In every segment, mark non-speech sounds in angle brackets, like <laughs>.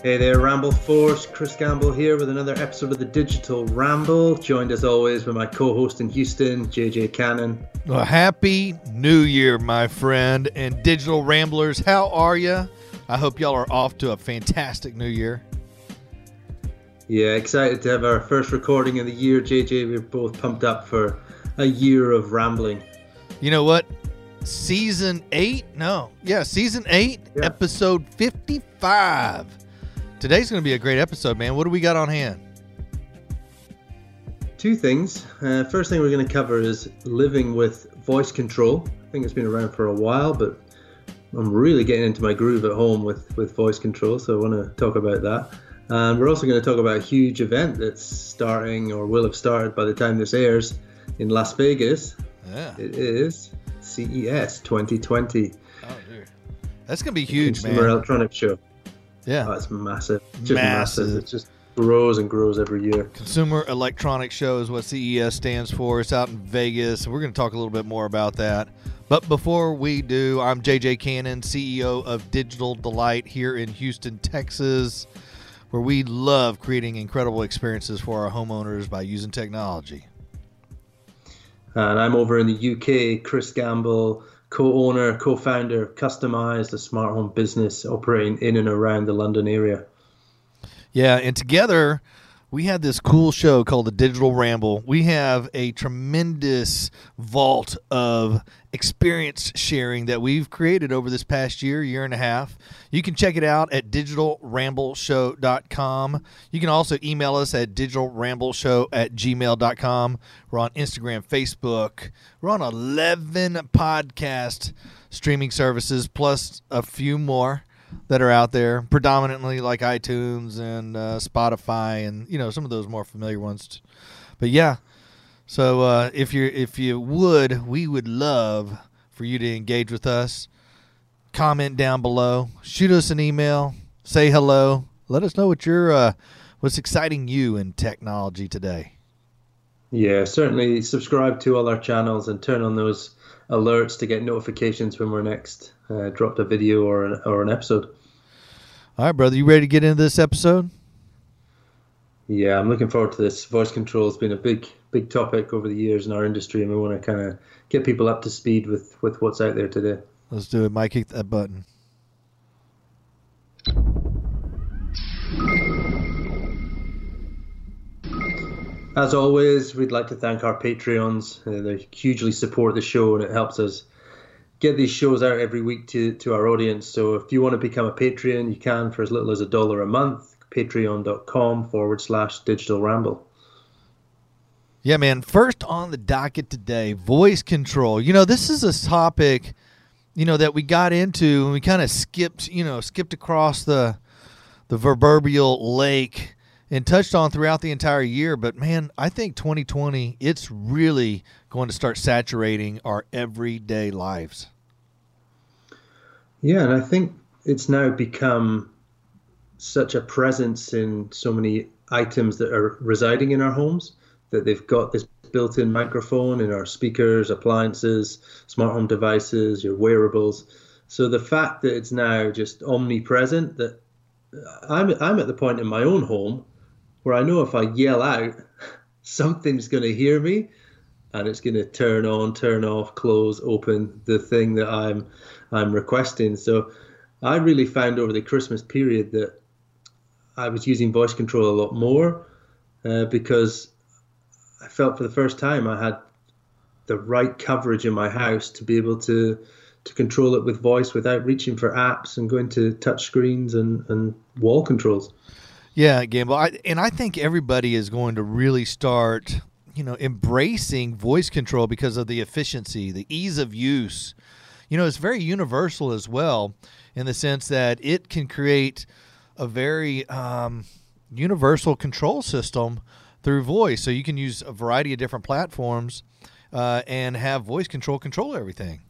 Hey there, Ramble Force. Chris Gamble here with another episode of the Digital Ramble. Joined as always by my co host in Houston, JJ Cannon. Well, happy New Year, my friend. And Digital Ramblers, how are you? I hope y'all are off to a fantastic New Year. Yeah, excited to have our first recording of the year, JJ. We're both pumped up for a year of rambling. You know what? Season 8? No. Yeah, season 8, yeah. episode 55. Today's going to be a great episode, man. What do we got on hand? Two things. Uh, first thing we're going to cover is living with voice control. I think it's been around for a while, but I'm really getting into my groove at home with, with voice control, so I want to talk about that. And we're also going to talk about a huge event that's starting or will have started by the time this airs in Las Vegas. Yeah. It is CES 2020. Oh, dude. That's going to be huge, Consumer man. Electronics Show. Yeah. Oh, it's massive. Just massive. massive. It just grows and grows every year. Consumer Electronics Show is what CES stands for. It's out in Vegas. We're going to talk a little bit more about that. But before we do, I'm JJ Cannon, CEO of Digital Delight here in Houston, Texas, where we love creating incredible experiences for our homeowners by using technology. And I'm over in the UK, Chris Gamble co-owner, co-founder, of customized a smart home business operating in and around the London area. Yeah, and together we had this cool show called the Digital Ramble. We have a tremendous vault of experience sharing that we've created over this past year, year and a half. You can check it out at digitalrambleshow.com. You can also email us at digitalrambleshow at gmail.com. We're on Instagram, Facebook. We're on 11 podcast streaming services, plus a few more that are out there, predominantly like iTunes and uh, Spotify, and you know some of those more familiar ones. But yeah, so uh, if you if you would, we would love for you to engage with us. Comment down below, shoot us an email, say hello, let us know what you're uh, what's exciting you in technology today. Yeah, certainly subscribe to all our channels and turn on those alerts to get notifications when we're next uh, dropped a video or an, or an episode. All right, brother, you ready to get into this episode? Yeah, I'm looking forward to this. Voice control has been a big, big topic over the years in our industry, and we want to kind of get people up to speed with with what's out there today. Let's do it, Mike. Hit that button. As always, we'd like to thank our Patreons. Uh, they hugely support the show, and it helps us get these shows out every week to, to our audience. So if you want to become a Patreon, you can for as little as a dollar a month. Patreon.com forward slash digital ramble. Yeah, man. First on the docket today, voice control. You know, this is a topic, you know, that we got into and we kind of skipped, you know, skipped across the the proverbial lake and touched on throughout the entire year. But man, I think 2020, it's really going to start saturating our everyday lives. Yeah, and I think it's now become such a presence in so many items that are residing in our homes that they've got this built-in microphone in our speakers, appliances, smart home devices, your wearables. So the fact that it's now just omnipresent that I'm I'm at the point in my own home where I know if I yell out, <laughs> something's going to hear me and it's going to turn on, turn off, close, open the thing that I'm I'm requesting. So I really found over the Christmas period that I was using voice control a lot more uh, because I felt for the first time I had the right coverage in my house to be able to to control it with voice without reaching for apps and going to touch screens and, and wall controls. Yeah, Gamble. I, and I think everybody is going to really start, you know, embracing voice control because of the efficiency, the ease of use. You know, it's very universal as well in the sense that it can create a very um, universal control system through voice. So you can use a variety of different platforms uh, and have voice control control everything.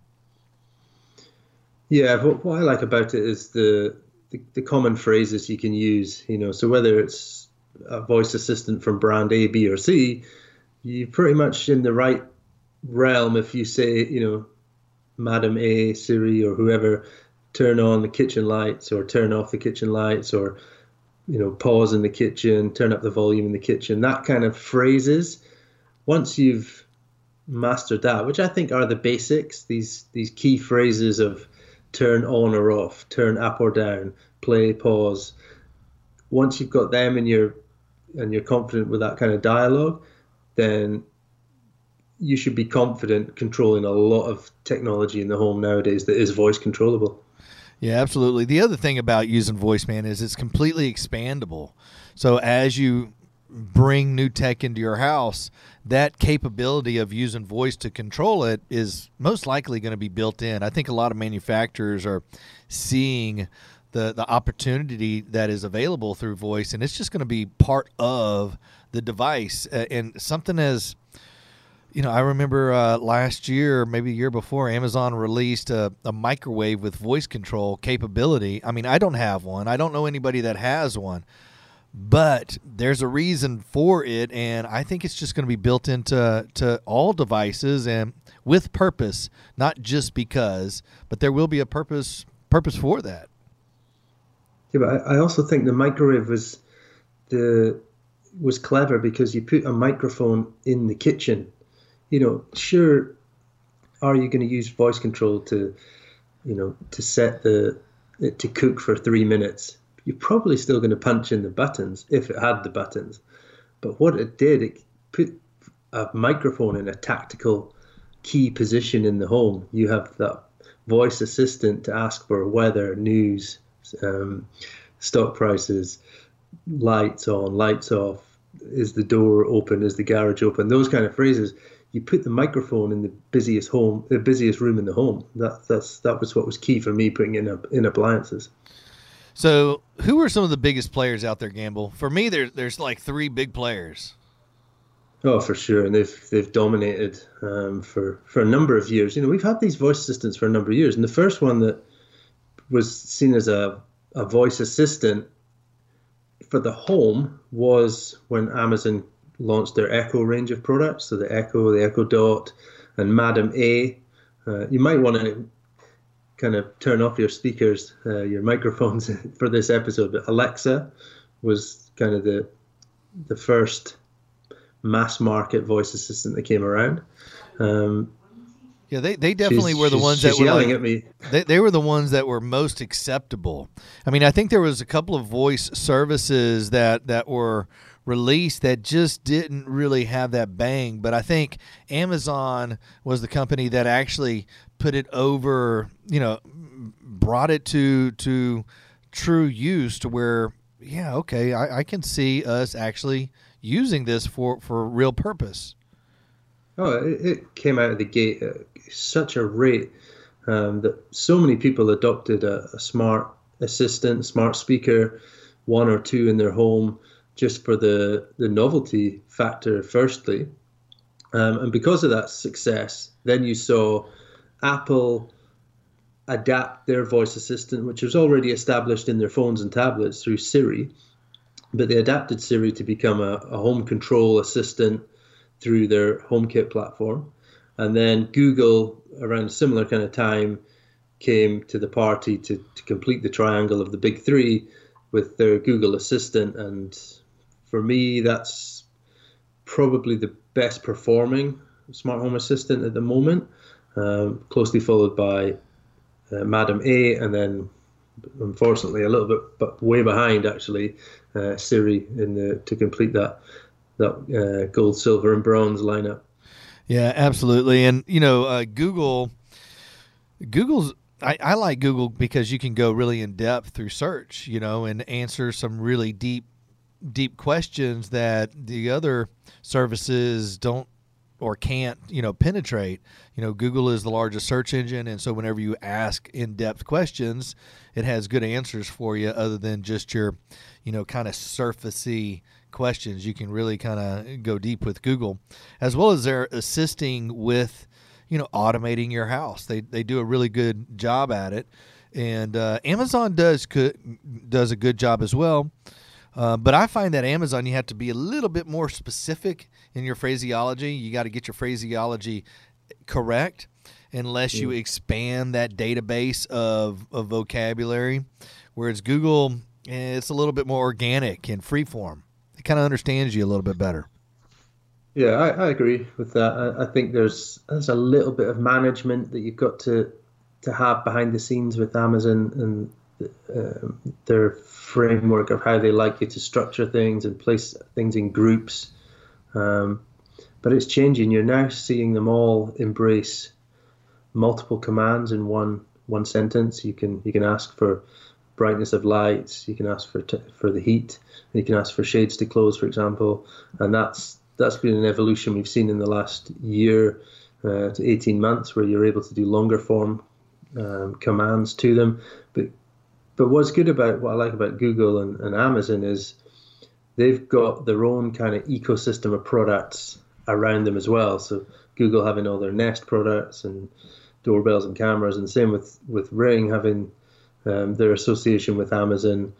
Yeah, but what I like about it is the the, the common phrases you can use, you know, so whether it's a voice assistant from brand A, B, or C, you're pretty much in the right realm if you say, you know, Madam A, Siri, or whoever, turn on the kitchen lights or turn off the kitchen lights or, you know, pause in the kitchen, turn up the volume in the kitchen. That kind of phrases. Once you've mastered that, which I think are the basics, these these key phrases of turn on or off, turn up or down, play, pause. Once you've got them and you're and you're confident with that kind of dialogue, then you should be confident controlling a lot of technology in the home nowadays that is voice controllable. Yeah, absolutely. The other thing about using VoiceMan is it's completely expandable. So as you bring new tech into your house, that capability of using voice to control it is most likely going to be built in. I think a lot of manufacturers are seeing the the opportunity that is available through voice and it's just going to be part of the device and something as you know, I remember uh, last year, maybe a year before, Amazon released a, a, microwave with voice control capability. I mean, I don't have one. I don't know anybody that has one, but there's a reason for it, and I think it's just going to be built into to all devices and with purpose, not just because, but there will be a purpose purpose for that. Yeah, but I also think the microwave was the was clever because you put a microphone in the kitchen you know, sure, are you going to use voice control to, you know, to set the to cook for three minutes? You're probably still going to punch in the buttons if it had the buttons. But what it did, it put a microphone in a tactical key position in the home. You have that voice assistant to ask for weather, news, um, stock prices, lights on, lights off, is the door open, is the garage open, those kind of phrases you put the microphone in the busiest home, the busiest room in the home. That that's that was what was key for me putting in in appliances. So, who are some of the biggest players out there, Gamble? For me, there's there's like three big players. Oh, for sure, and they've they've dominated um, for for a number of years. You know, we've had these voice assistants for a number of years, and the first one that was seen as a a voice assistant for the home was when Amazon launched their Echo range of products. So the Echo, the Echo Dot, and Madam A. Uh, you might want to kind of turn off your speakers, uh, your microphones <laughs> for this episode. But Alexa was kind of the the first mass market voice assistant that came around. Um, yeah, they, they definitely were the ones that were yelling like, at me. They, they were the ones that were most acceptable. I mean, I think there was a couple of voice services that that were released that just didn't really have that bang. But I think Amazon was the company that actually put it over, you know, brought it to to true use to where, yeah, okay, I, I can see us actually using this for for real purpose. Oh, it, it came out of the gate at such a rate um, that so many people adopted a, a smart assistant, smart speaker, one or two in their home just for the, the novelty factor, firstly. Um, and because of that success, then you saw Apple adapt their voice assistant, which was already established in their phones and tablets through Siri, but they adapted Siri to become a, a home control assistant through their HomeKit platform. And then Google, around a similar kind of time, came to the party to, to complete the triangle of the big three with their Google Assistant and for me, that's probably the best performing smart home assistant at the moment, um, closely followed by uh, Madam A, and then unfortunately a little bit but way behind actually uh, Siri in the to complete that that uh, gold, silver, and bronze lineup. Yeah, absolutely, and you know uh, Google. Google's I, I like Google because you can go really in depth through search, you know, and answer some really deep deep questions that the other services don't or can't you know penetrate you know google is the largest search engine and so whenever you ask in-depth questions it has good answers for you other than just your you know kind of surfacey questions you can really kind of go deep with google as well as they're assisting with you know automating your house they, they do a really good job at it and uh, amazon does could, does a good job as well Uh, but I find that Amazon, you have to be a little bit more specific in your phraseology. You got to get your phraseology correct unless you expand that database of, of vocabulary. Whereas Google, eh, it's a little bit more organic and free form. It kind of understands you a little bit better. Yeah, I, I agree with that. I, I, think there's there's a little bit of management that you've got to to have behind the scenes with Amazon and uh, their framework of how they like you to structure things and place things in groups. Um, but it's changing. You're now seeing them all embrace multiple commands in one one sentence. You can you can ask for brightness of lights. You can ask for t- for the heat. You can ask for shades to close, for example, and that's that's been an evolution we've seen in the last year uh, to 18 months, where you're able to do longer form um, commands to them. But but what's good about what I like about Google and, and Amazon is they've got their own kind of ecosystem of products around them as well. So Google having all their Nest products and doorbells and cameras, and same with with Ring having um, their association with Amazon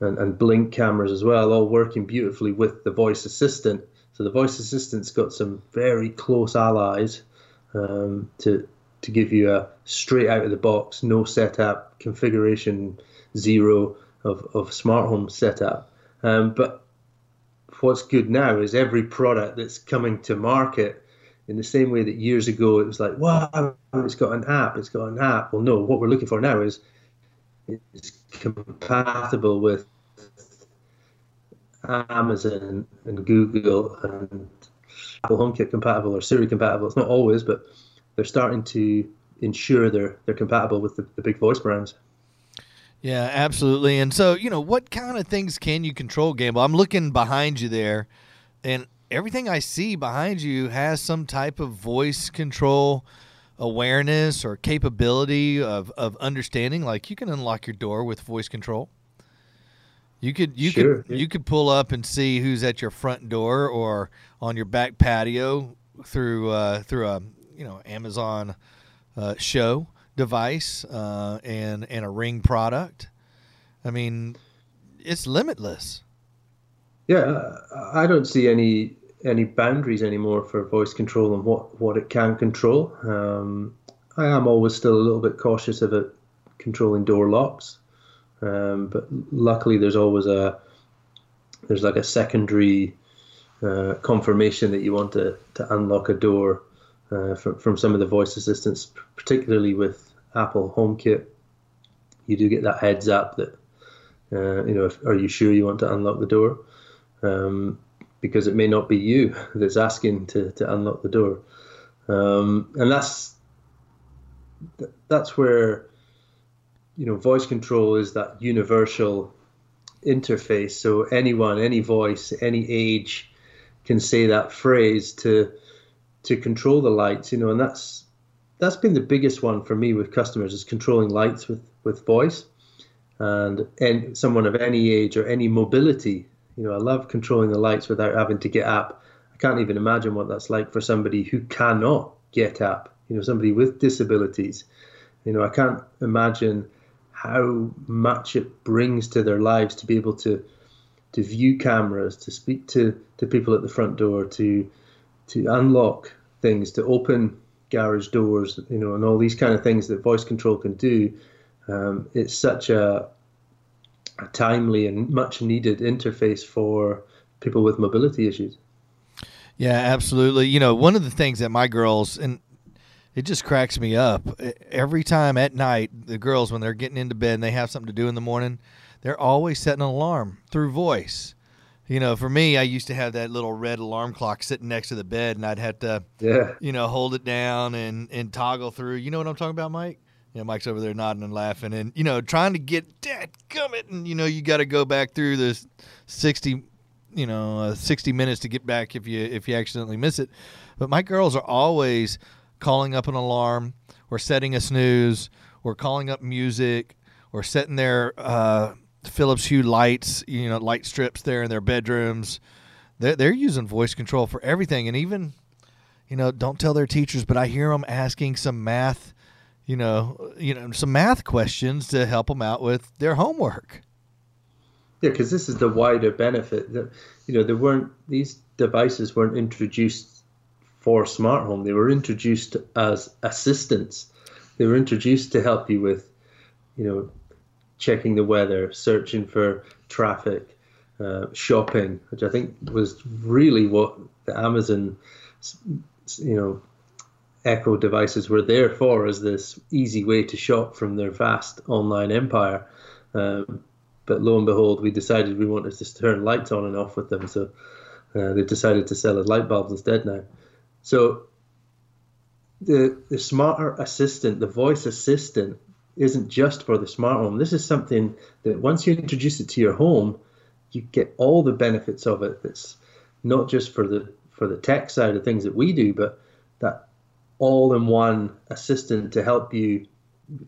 and, and Blink cameras as well, all working beautifully with the voice assistant. So the voice assistant's got some very close allies um, to to give you a straight out of the box, no setup, configuration zero of, of smart home setup. Um, but what's good now is every product that's coming to market in the same way that years ago it was like, wow, it's got an app, it's got an app. Well, no, what we're looking for now is it's compatible with Amazon and Google and Apple HomeKit compatible or Siri compatible. It's not always, but they're starting to ensure they're they're compatible with the, the big voice brands. Yeah, absolutely. And so, you know, what kind of things can you control, Gamble? I'm looking behind you there, and everything I see behind you has some type of voice control awareness or capability of, of understanding. Like you can unlock your door with voice control. You could you sure, could you could pull up and see who's at your front door or on your back patio through uh, through a you know Amazon uh, show device uh, and and a Ring product. I mean, it's limitless. Yeah, I don't see any any boundaries anymore for voice control and what what it can control. Um, I am always still a little bit cautious of it controlling door locks, um, but luckily there's always a there's like a secondary uh, confirmation that you want to, to unlock a door uh, from, from some of the voice assistants, particularly with Apple HomeKit. You do get that heads up that, uh, you know, if, are you sure you want to unlock the door? Um, because it may not be you <laughs> that's asking to, to unlock the door. Um, and that's that's where you know voice control is that universal interface so anyone any voice any age can say that phrase to to control the lights, you know, and that's that's been the biggest one for me with customers is controlling lights with with voice, and and someone of any age or any mobility, you know, I love controlling the lights without having to get up. I can't even imagine what that's like for somebody who cannot get up, you know, somebody with disabilities. You know, I can't imagine how much it brings to their lives to be able to to view cameras, to speak to, to people at the front door, to to unlock things, to open garage doors, you know, and all these kind of things that voice control can do. Um, it's such a, a timely and much needed interface for people with mobility issues. Yeah, absolutely. You know, one of the things that my girls and it just cracks me up every time at night. The girls, when they're getting into bed and they have something to do in the morning, they're always setting an alarm through voice. You know, for me, I used to have that little red alarm clock sitting next to the bed, and I'd have to, yeah. you know, hold it down and and toggle through. You know what I'm talking about, Mike? Yeah, Mike's over there nodding and laughing, and you know, trying to get that gummit, and you know, you got to go back through this sixty, you know, uh, sixty minutes to get back if you if you accidentally miss it. But my girls are always calling up an alarm, or setting a snooze, or calling up music, or setting their uh, Philips Hue lights, you know, light strips there in their bedrooms. They're, they're using voice control for everything. And even, you know, don't tell their teachers, but I hear them asking some math, you know, you know, some math questions to help them out with their homework. Yeah, because this is the wider benefit that you know there weren't these devices weren't introduced for smart home. They were introduced as assistants. They were introduced to help you with, you know, checking the weather, searching for traffic, uh, shopping, which I think was really what the Amazon, you know, Echo devices were there for as this easy way to shop from their vast online empire. Um, but lo and behold, we decided we wanted to turn lights on and off with them, so uh, they decided to sell us light bulbs instead now. So the the smarter assistant, the voice assistant, isn't just for the smart home. This is something that once you introduce it to your home, you get all the benefits of it. That's not just for the for the tech side of things that we do, but that all-in-one assistant to help you,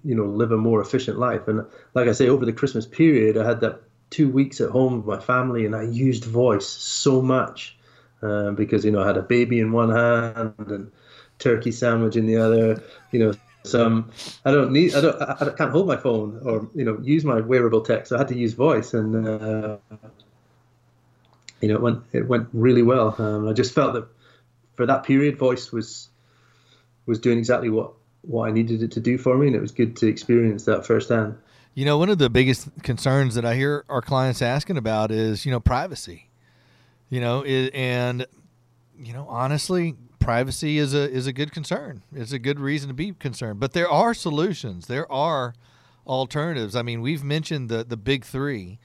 you know, live a more efficient life. And like I say, over the Christmas period, I had that two weeks at home with my family, and I used voice so much uh, because you know I had a baby in one hand and turkey sandwich in the other. You know, some I don't need I don't I, I can't hold my phone or you know use my wearable tech, so I had to use voice and. Uh, you know, it went it went really well. Um, I just felt that for that period, voice was was doing exactly what what I needed it to do for me, and it was good to experience that firsthand. You know, one of the biggest concerns that I hear our clients asking about is, you know, privacy. You know, and you know, honestly, privacy is a is a good concern. It's a good reason to be concerned. But there are solutions. There are alternatives. I mean, we've mentioned the the big three,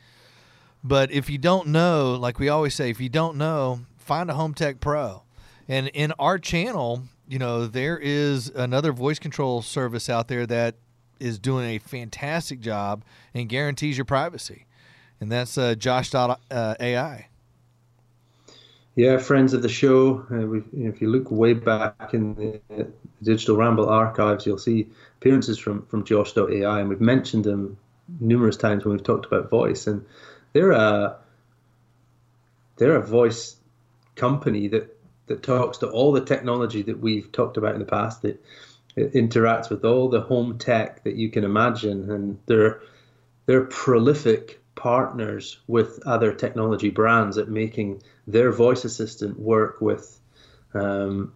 but if you don't know, like we always say, if you don't know, find a Home Tech Pro. And in our channel, you know, there is another voice control service out there that is doing a fantastic job and guarantees your privacy. And that's uh, Josh.ai. Yeah, friends of the show. Uh, know, if you look way back in the, the, Digital Ramble archives, you'll see appearances from, from Josh.ai, and we've mentioned them numerous times when we've talked about voice. And they're a, they're a voice company that that talks to all the technology that we've talked about in the past. That interacts with all the home tech that you can imagine, and they're they're prolific partners with other technology brands at making their voice assistant work with um,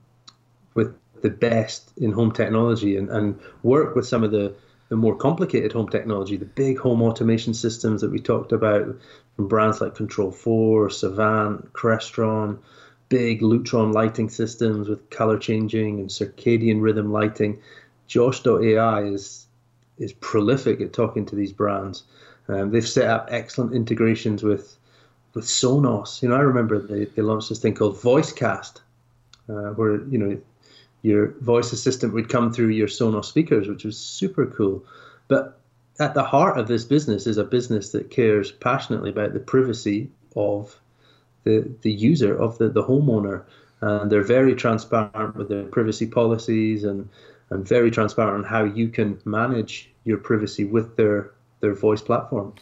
with the best in home technology and, and work with some of the, the more complicated home technology, the big home automation systems that we talked about from brands like Control 4, Savant, Crestron, big Lutron lighting systems with color changing and circadian rhythm lighting. Josh.ai is is prolific at talking to these brands. Um, they've set up excellent integrations with with Sonos. You know, I remember they, they launched this thing called VoiceCast, uh, where you know your voice assistant would come through your Sonos speakers, which was super cool. But at the heart of this business is a business that cares passionately about the privacy of the, the user of the, the homeowner. And they're very transparent with their privacy policies and, and very transparent on how you can manage your privacy with their, their voice platform.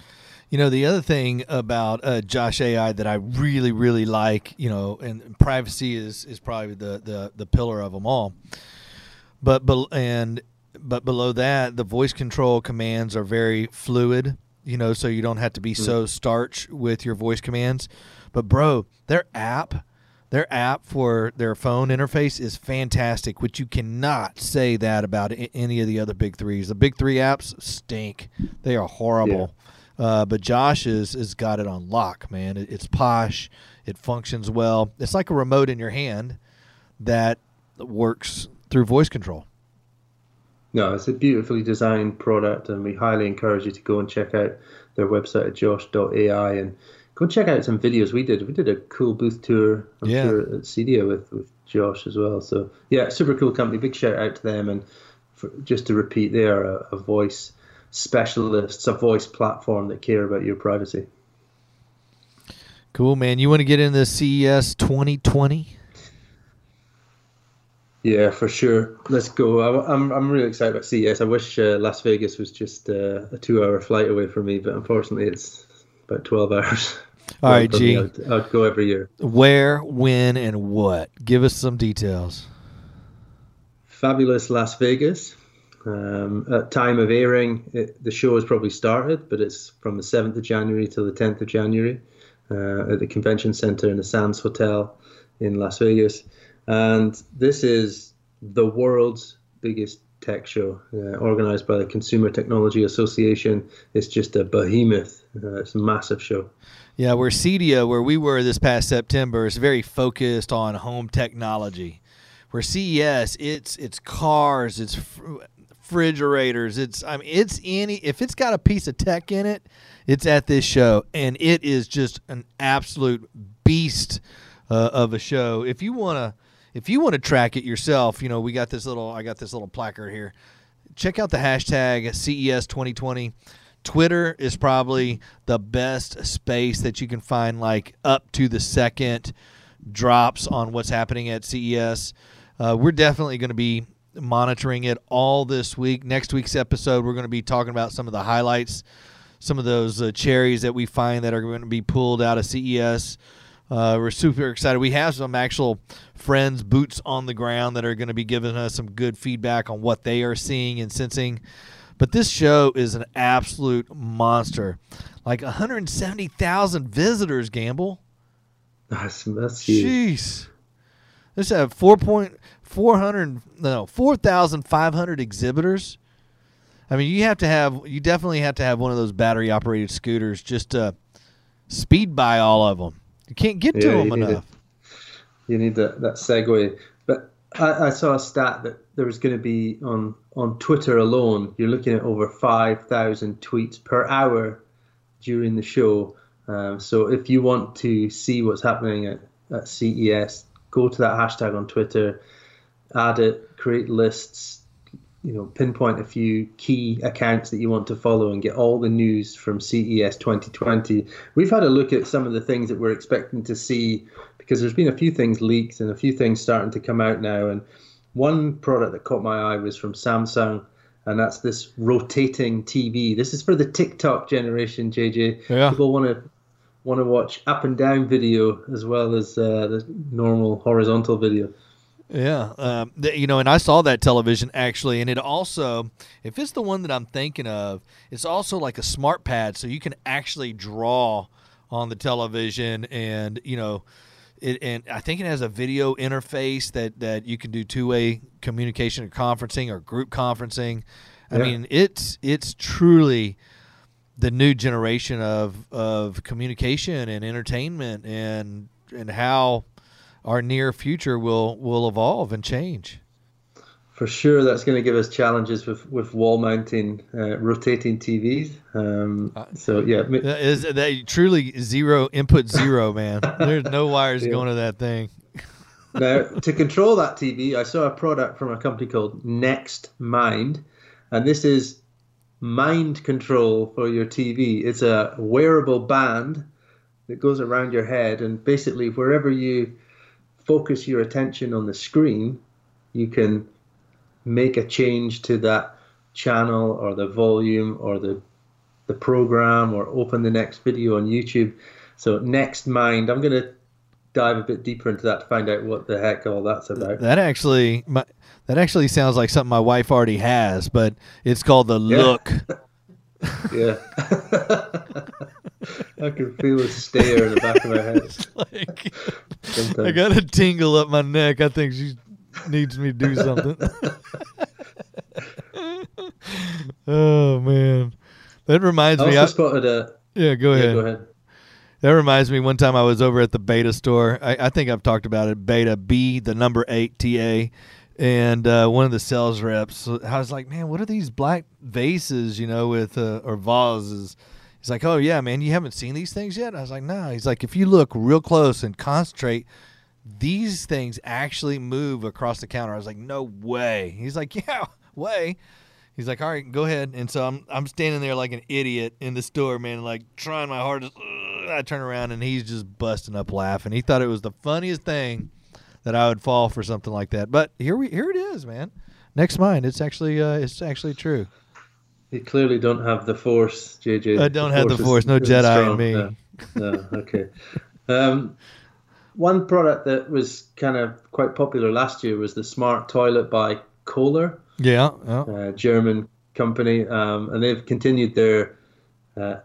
You know, the other thing about uh, Josh AI that I really, really like, you know, and privacy is, is probably the, the, the pillar of them all. But, and, but below that, the voice control commands are very fluid, you know, so you don't have to be mm-hmm. so starch with your voice commands. But bro, their app, their app for their phone interface is fantastic, which you cannot say that about any of the other big threes. The big three apps stink; they are horrible. Yeah. Uh, but Josh is has got it on lock, man. It, it's posh. It functions well. It's like a remote in your hand that works through voice control. No, it's a beautifully designed product, and we highly encourage you to go and check out their website at josh.ai and go check out some videos we did. We did a cool booth tour, I'm yeah. sure, at CEDIA with, with Josh as well. So, yeah, super cool company. Big shout out to them. And for, just to repeat, they are a, a voice specialists, a voice platform that care about your privacy. Cool, man. You want to get into CES 2020? Yeah, for sure. Let's go. I, I'm, I'm really excited about CES. I wish uh, Las Vegas was just uh, a two hour flight away from me, but unfortunately, it's about 12 hours. <laughs> All right, G. I'd, I'd go every year. Where, when, and what? Give us some details. Fabulous Las Vegas. Um, at time of airing, it, the show has probably started, but it's from the 7th of January till the 10th of January uh, at the convention center in the Sands Hotel in Las Vegas. And this is the world's biggest tech show, uh, organized by the Consumer Technology Association. It's just a behemoth. Uh, it's a massive show. Yeah, where CEDIA, where we were this past September, is very focused on home technology. Where CES, it's it's cars, it's refrigerators, it's I mean it's any if it's got a piece of tech in it, it's at this show, and it is just an absolute beast uh, of a show. If you wanna if you want to track it yourself, you know we got this little I got this little placard here. Check out the hashtag CES 2020 Twitter is probably the best space that you can find, like up to the second drops on what's happening at CES. Uh, we're definitely going to be monitoring it all this week. Next week's episode, we're going to be talking about some of the highlights, some of those uh, cherries that we find that are going to be pulled out of CES. Uh, we're super excited. We have some actual friends, boots on the ground, that are going to be giving us some good feedback on what they are seeing and sensing. But this show is an absolute monster. Like 170,000 visitors, Gamble. That's, that's huge. Jeez. This have 4.400 no, 4,500 exhibitors. I mean, you have to have you definitely have to have one of those battery operated scooters just to speed by all of them. You can't get to them enough. you need that that Segway. But I, I saw a stat that there was going to be on on Twitter alone, you're looking at over 5,000 tweets per hour during the show. Um, so if you want to see what's happening at, at CES, go to that hashtag on Twitter, add it, create lists, you know, pinpoint a few key accounts that you want to follow and get all the news from CES 2020. We've had a look at some of the things that we're expecting to see because there's been a few things leaked and a few things starting to come out now and one product that caught my eye was from Samsung, and that's this rotating TV. This is for the TikTok generation, JJ. Yeah. People want to want to watch up and down video as well as uh, the normal horizontal video. Yeah, um, you know, and I saw that television actually, and it also, if it's the one that I'm thinking of, it's also like a smart pad, so you can actually draw on the television, and you know, it, and I think it has a video interface that, that you can do two way communication or conferencing or group conferencing. I yeah. mean, it's it's truly the new generation of of communication and entertainment and and how our near future will will evolve and change for sure that's going to give us challenges with, with wall mounting uh, rotating TVs. Um, uh, so yeah, is that truly zero input zero, man? <laughs> There's no wires yeah. going to that thing. now to control that TV, I saw a product from a company called NextMind, and this is mind control for your TV. It's a wearable band that goes around your head, and basically wherever you focus your attention on the screen, you can make a change to that channel or the volume or the the program or open the next video on YouTube. So NextMind, I'm going to dive a bit deeper into that to find out what the heck all that's about. That actually my, that actually sounds like something my wife already has, but it's called the yeah. look. <laughs> yeah. <laughs> <laughs> I can feel a stare in the back of my head. <laughs> Like, I got a tingle up my neck. I think she needs me to do something. <laughs> oh man, that reminds I me. I spotted a. Yeah, go ahead. Yeah, go ahead. That reminds me. One time I was over at the b8ta store. I, I think I've talked about it. Beta B, the number eight TA, and uh, one of the sales reps. I was like, "Man, what are these black vases? You know, with uh, or vases?" He's like, "Oh yeah, man, you haven't seen these things yet." I was like, "No." He's like, "If you look real close and concentrate, these things actually move across the counter. I was like, no way. He's like, <laughs> yeah, way. He's like, all right, go ahead. And so I'm I'm standing there like an idiot in the store, man, like trying my hardest. I turn around and he's just busting up laughing. He thought it was the funniest thing that I would fall for something like that. But here we here it is, man. NextMind, it's actually uh, it's actually true. You clearly don't have the force, JJ. I don't the have the force. No Jedi in me. No, no okay. Um, one product that was kind of quite popular last year was the smart toilet by Kohler. Yeah, yeah. uh, German company, um, and they've continued their uh,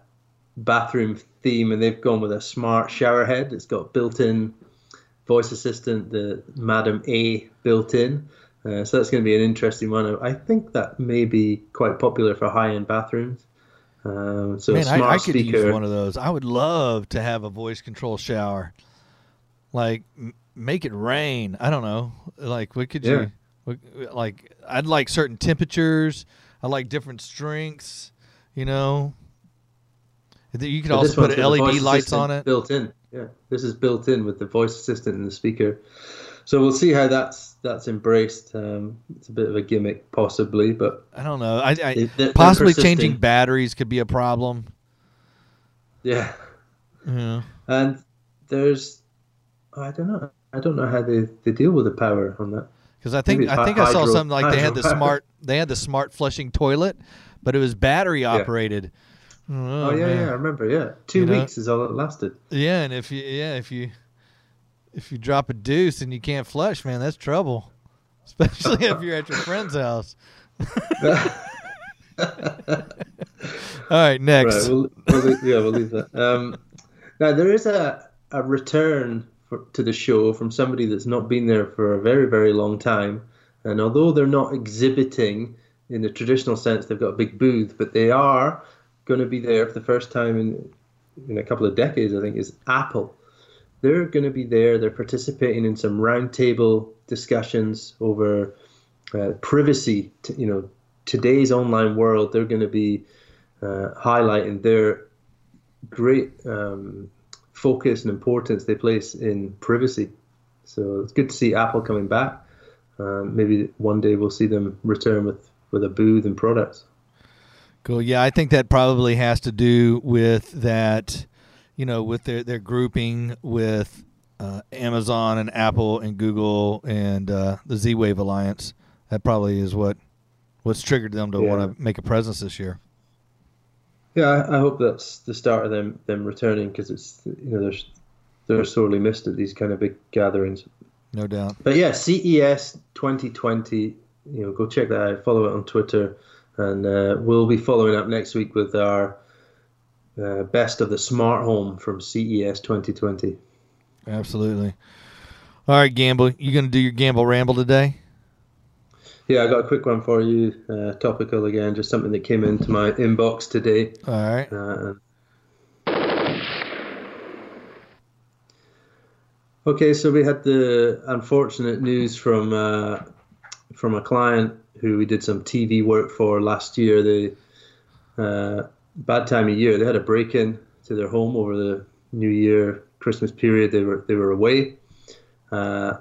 bathroom theme, and they've gone with a smart shower head. It's got built-in voice assistant, the Madam A built-in. Uh, so that's going to be an interesting one. I think that may be quite popular for high-end bathrooms. Um, so Man, smart I, I could speaker. use one of those. I would love to have a voice control shower. Like, m- make it rain. I don't know. Like, what could Yeah. you? What, like, I'd like certain temperatures. I like different strengths. You know. You could But also put LED lights on it. Built in. Yeah, this is built in with the voice assistant and the speaker. So we'll see how that's that's embraced. Um, it's a bit of a gimmick, possibly, but I don't know. I, I They- they're possibly persisting. changing batteries could be a problem. yeah. Yeah. And there's, I don't know, I don't know how they, they deal with the power on that. Because I think I think I saw something like they had the hydro- smart they had the smart flushing toilet, but it was battery operated. Oh, yeah, man. yeah, I remember. Yeah, two You know? weeks is all it lasted. Yeah, and if you yeah if you if you drop a deuce and you can't flush, man, that's trouble. <laughs> Especially if you're at your friend's house. <laughs> All right, next. Right, we'll, we'll yeah, we'll leave that. Um, now there is a a return for, to the show from somebody that's not been there for a very very long time, and although they're not exhibiting in the traditional sense, they've got a big booth, but they are going to be there for the first time in in a couple of decades. I think is Apple. They're going to be there. They're participating in some roundtable discussions over uh, privacy. You know, today's online world. They're going to be uh, highlighting their great um, focus and importance they place in privacy. So it's good to see Apple coming back. Um, maybe one day we'll see them return with, with a booth and products. Cool. Yeah, I think that probably has to do with that, you know, with their their grouping with uh, Amazon and Apple and Google and uh, the Z Wave Alliance. That probably is what what's triggered them to Yeah. want to make a presence this year. Yeah, I, I hope that's the start of them them returning because it's you know they're they're sorely missed at these kind of big gatherings. No doubt. But yeah, CES 2020. You know, go check that out. Follow it on Twitter, and uh, we'll be following up next week with our uh, best of the smart home from CES 2020. Absolutely. All right, Gamble. You going to do your Gamble Ramble today? Yeah, I got a quick one for you. Uh, topical again, just something that came into my inbox today. All right. Uh, okay, so we had the unfortunate news from uh, from a client who we did some TV work for last year. They uh, bad time of year. They had a break in to their home over the New Year Christmas period. They were they were away. Uh,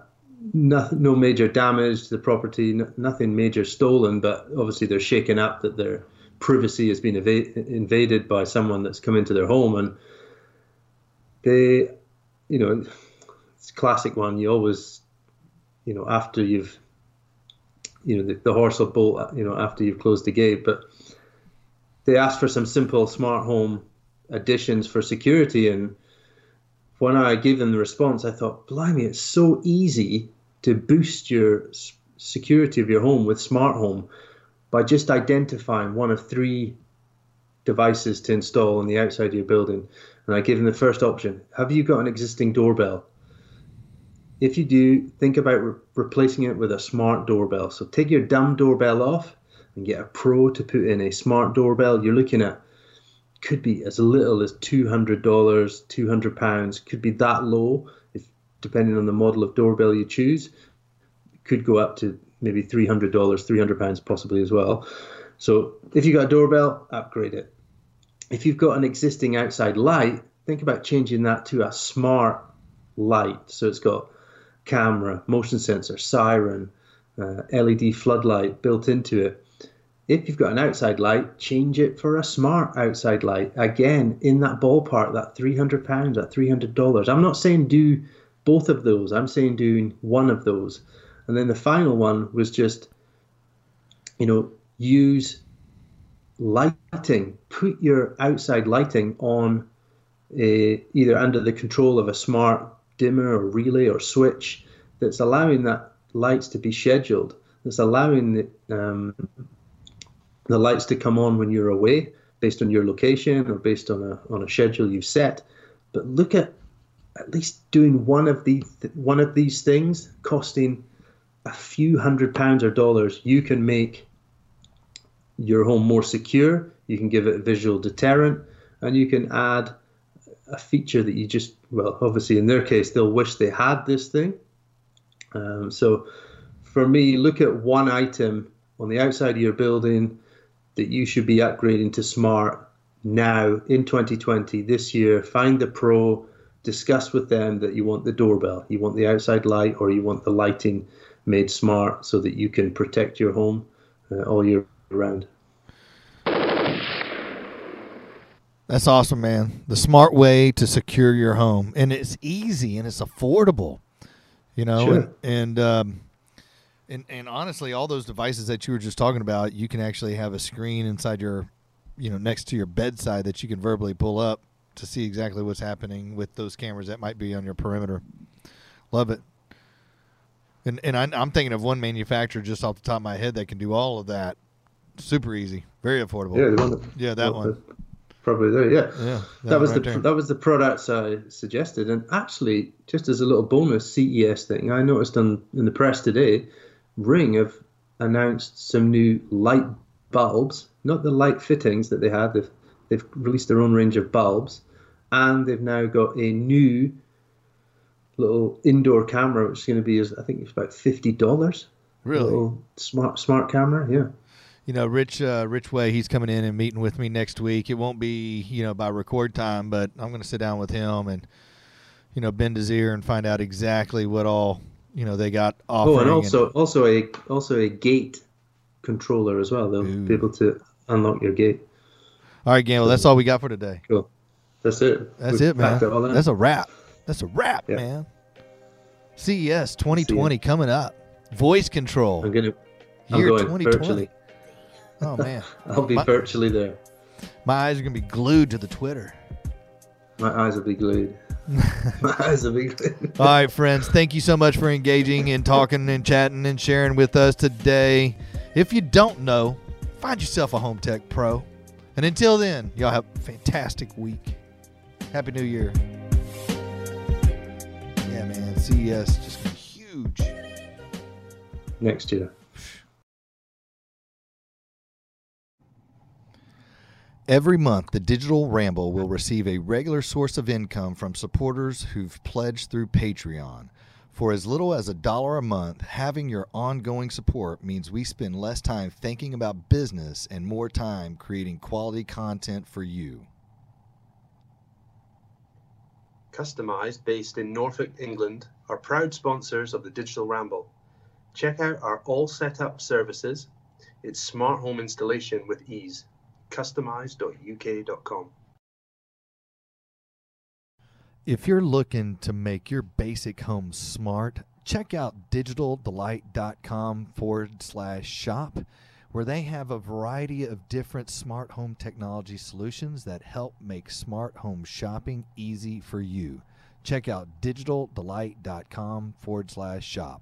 no, no major damage to the property, no, nothing major stolen, but obviously they're shaken up that their privacy has been invaded by someone that's come into their home, and they, you know, it's a classic one. You always, you know, after you've, you know, the, the horse will bolt, you know, after you've closed the gate, but they asked for some simple smart home additions for security and when I gave them the response, I thought, blimey, it's so easy to boost your security of your home with smart home by just identifying one of three devices to install on the outside of your building. And I gave them the first option Have you got an existing doorbell? If you do, think about re- replacing it with a smart doorbell. So take your dumb doorbell off and get a pro to put in a smart doorbell. You're looking at could be as little as two hundred dollars, two hundred pounds. Could be that low, if depending on the model of doorbell you choose. Could go up to maybe three hundred dollars, three hundred pounds possibly as well. So if you've got a doorbell, upgrade it. If you've got an existing outside light, think about changing that to a smart light. So it's got camera, motion sensor, siren, uh, LED floodlight built into it if you've got an outside light, change it for a smart outside light. Again, in that ballpark, that three hundred pounds, that three hundred dollars. I'm not saying do both of those. I'm saying doing one of those. And then the final one was just, you know, use lighting. Put your outside lighting on a, either under the control of a smart dimmer or relay or switch that's allowing that lights to be scheduled that's allowing the, um, the lights to come on when you're away based on your location or based on a, on a schedule you've set. But look at at least doing one of these one of these things costing a few hundred pounds or dollars. You can make your home more secure. You can give it a visual deterrent, and you can add a feature that you just well, obviously in their case they'll wish they had this thing. Um, so for me, look at one item on the outside of your building that you should be upgrading to smart now in 2020 this year. Find the pro, discuss with them that you want the doorbell, you want the outside light, or you want the lighting made smart so that you can protect your home uh, all year round. That's awesome, man. The smart way to secure your home, and it's easy and it's affordable. You know, Sure. and and, um, and and honestly, all those devices that you were just talking about, you can actually have a screen inside your, you know, next to your bedside that you can verbally pull up to see exactly what's happening with those cameras that might be on your perimeter. Love it. And and I, I'm thinking of one manufacturer just off the top of my head that can do all of that, super easy, very affordable. Yeah, the one that, Yeah, that one. Probably there, yeah. Yeah, that was right the there. that was the products I suggested, and actually, just as a little bonus CES thing, I noticed on in the press today, Ring have announced some new light bulbs, not the light fittings that they had. They've they've released their own range of bulbs, and they've now got a new little indoor camera, which is going to be, I think it's about fifty dollars. Really? Little smart smart camera, yeah. you know, Rich uh, Rich Way, he's coming in and meeting with me next week. It won't be, you know, by record time, but I'm going to sit down with him and, you know, bend his ear and find out exactly what all, you know, they got. Oh, and also also a also a gate controller as well. They'll Ooh. be able to unlock your gate. all right, Gamble, that's all we got for today. Cool. That's it. That's We've it, man. packed it all. That's a wrap. That's a wrap, Yeah. man. CES 2020 coming up. Voice control. I'm gonna. I'm Year going 2020. virtually. Oh <laughs> man, I'll be my, virtually there. my eyes are gonna be glued to the Twitter. My eyes will be glued. My eyes will be. All right, friends. Thank you so much for engaging and talking and chatting and sharing with us today. If you don't know, find yourself a Home Tech Pro. And until then, y'all have a fantastic week. Happy New Year. Yeah, man. CES just huge. Next year. Every month, the Digital Ramble will receive a regular source of income from supporters who've pledged through Patreon. For as little as a dollar a month, having your ongoing support means we spend less time thinking about business and more time creating quality content for you. Customized, based in Norfolk, England, are proud sponsors of the Digital Ramble. Check out our all set up services. It's smart home installation with ease. Customize.uk.com. If you're looking to make your basic home smart, check out digitaldelight.com forward slash shop, where they have a variety of different smart home technology solutions that help make smart home shopping easy for you. Check out digitaldelight.com forward slash shop.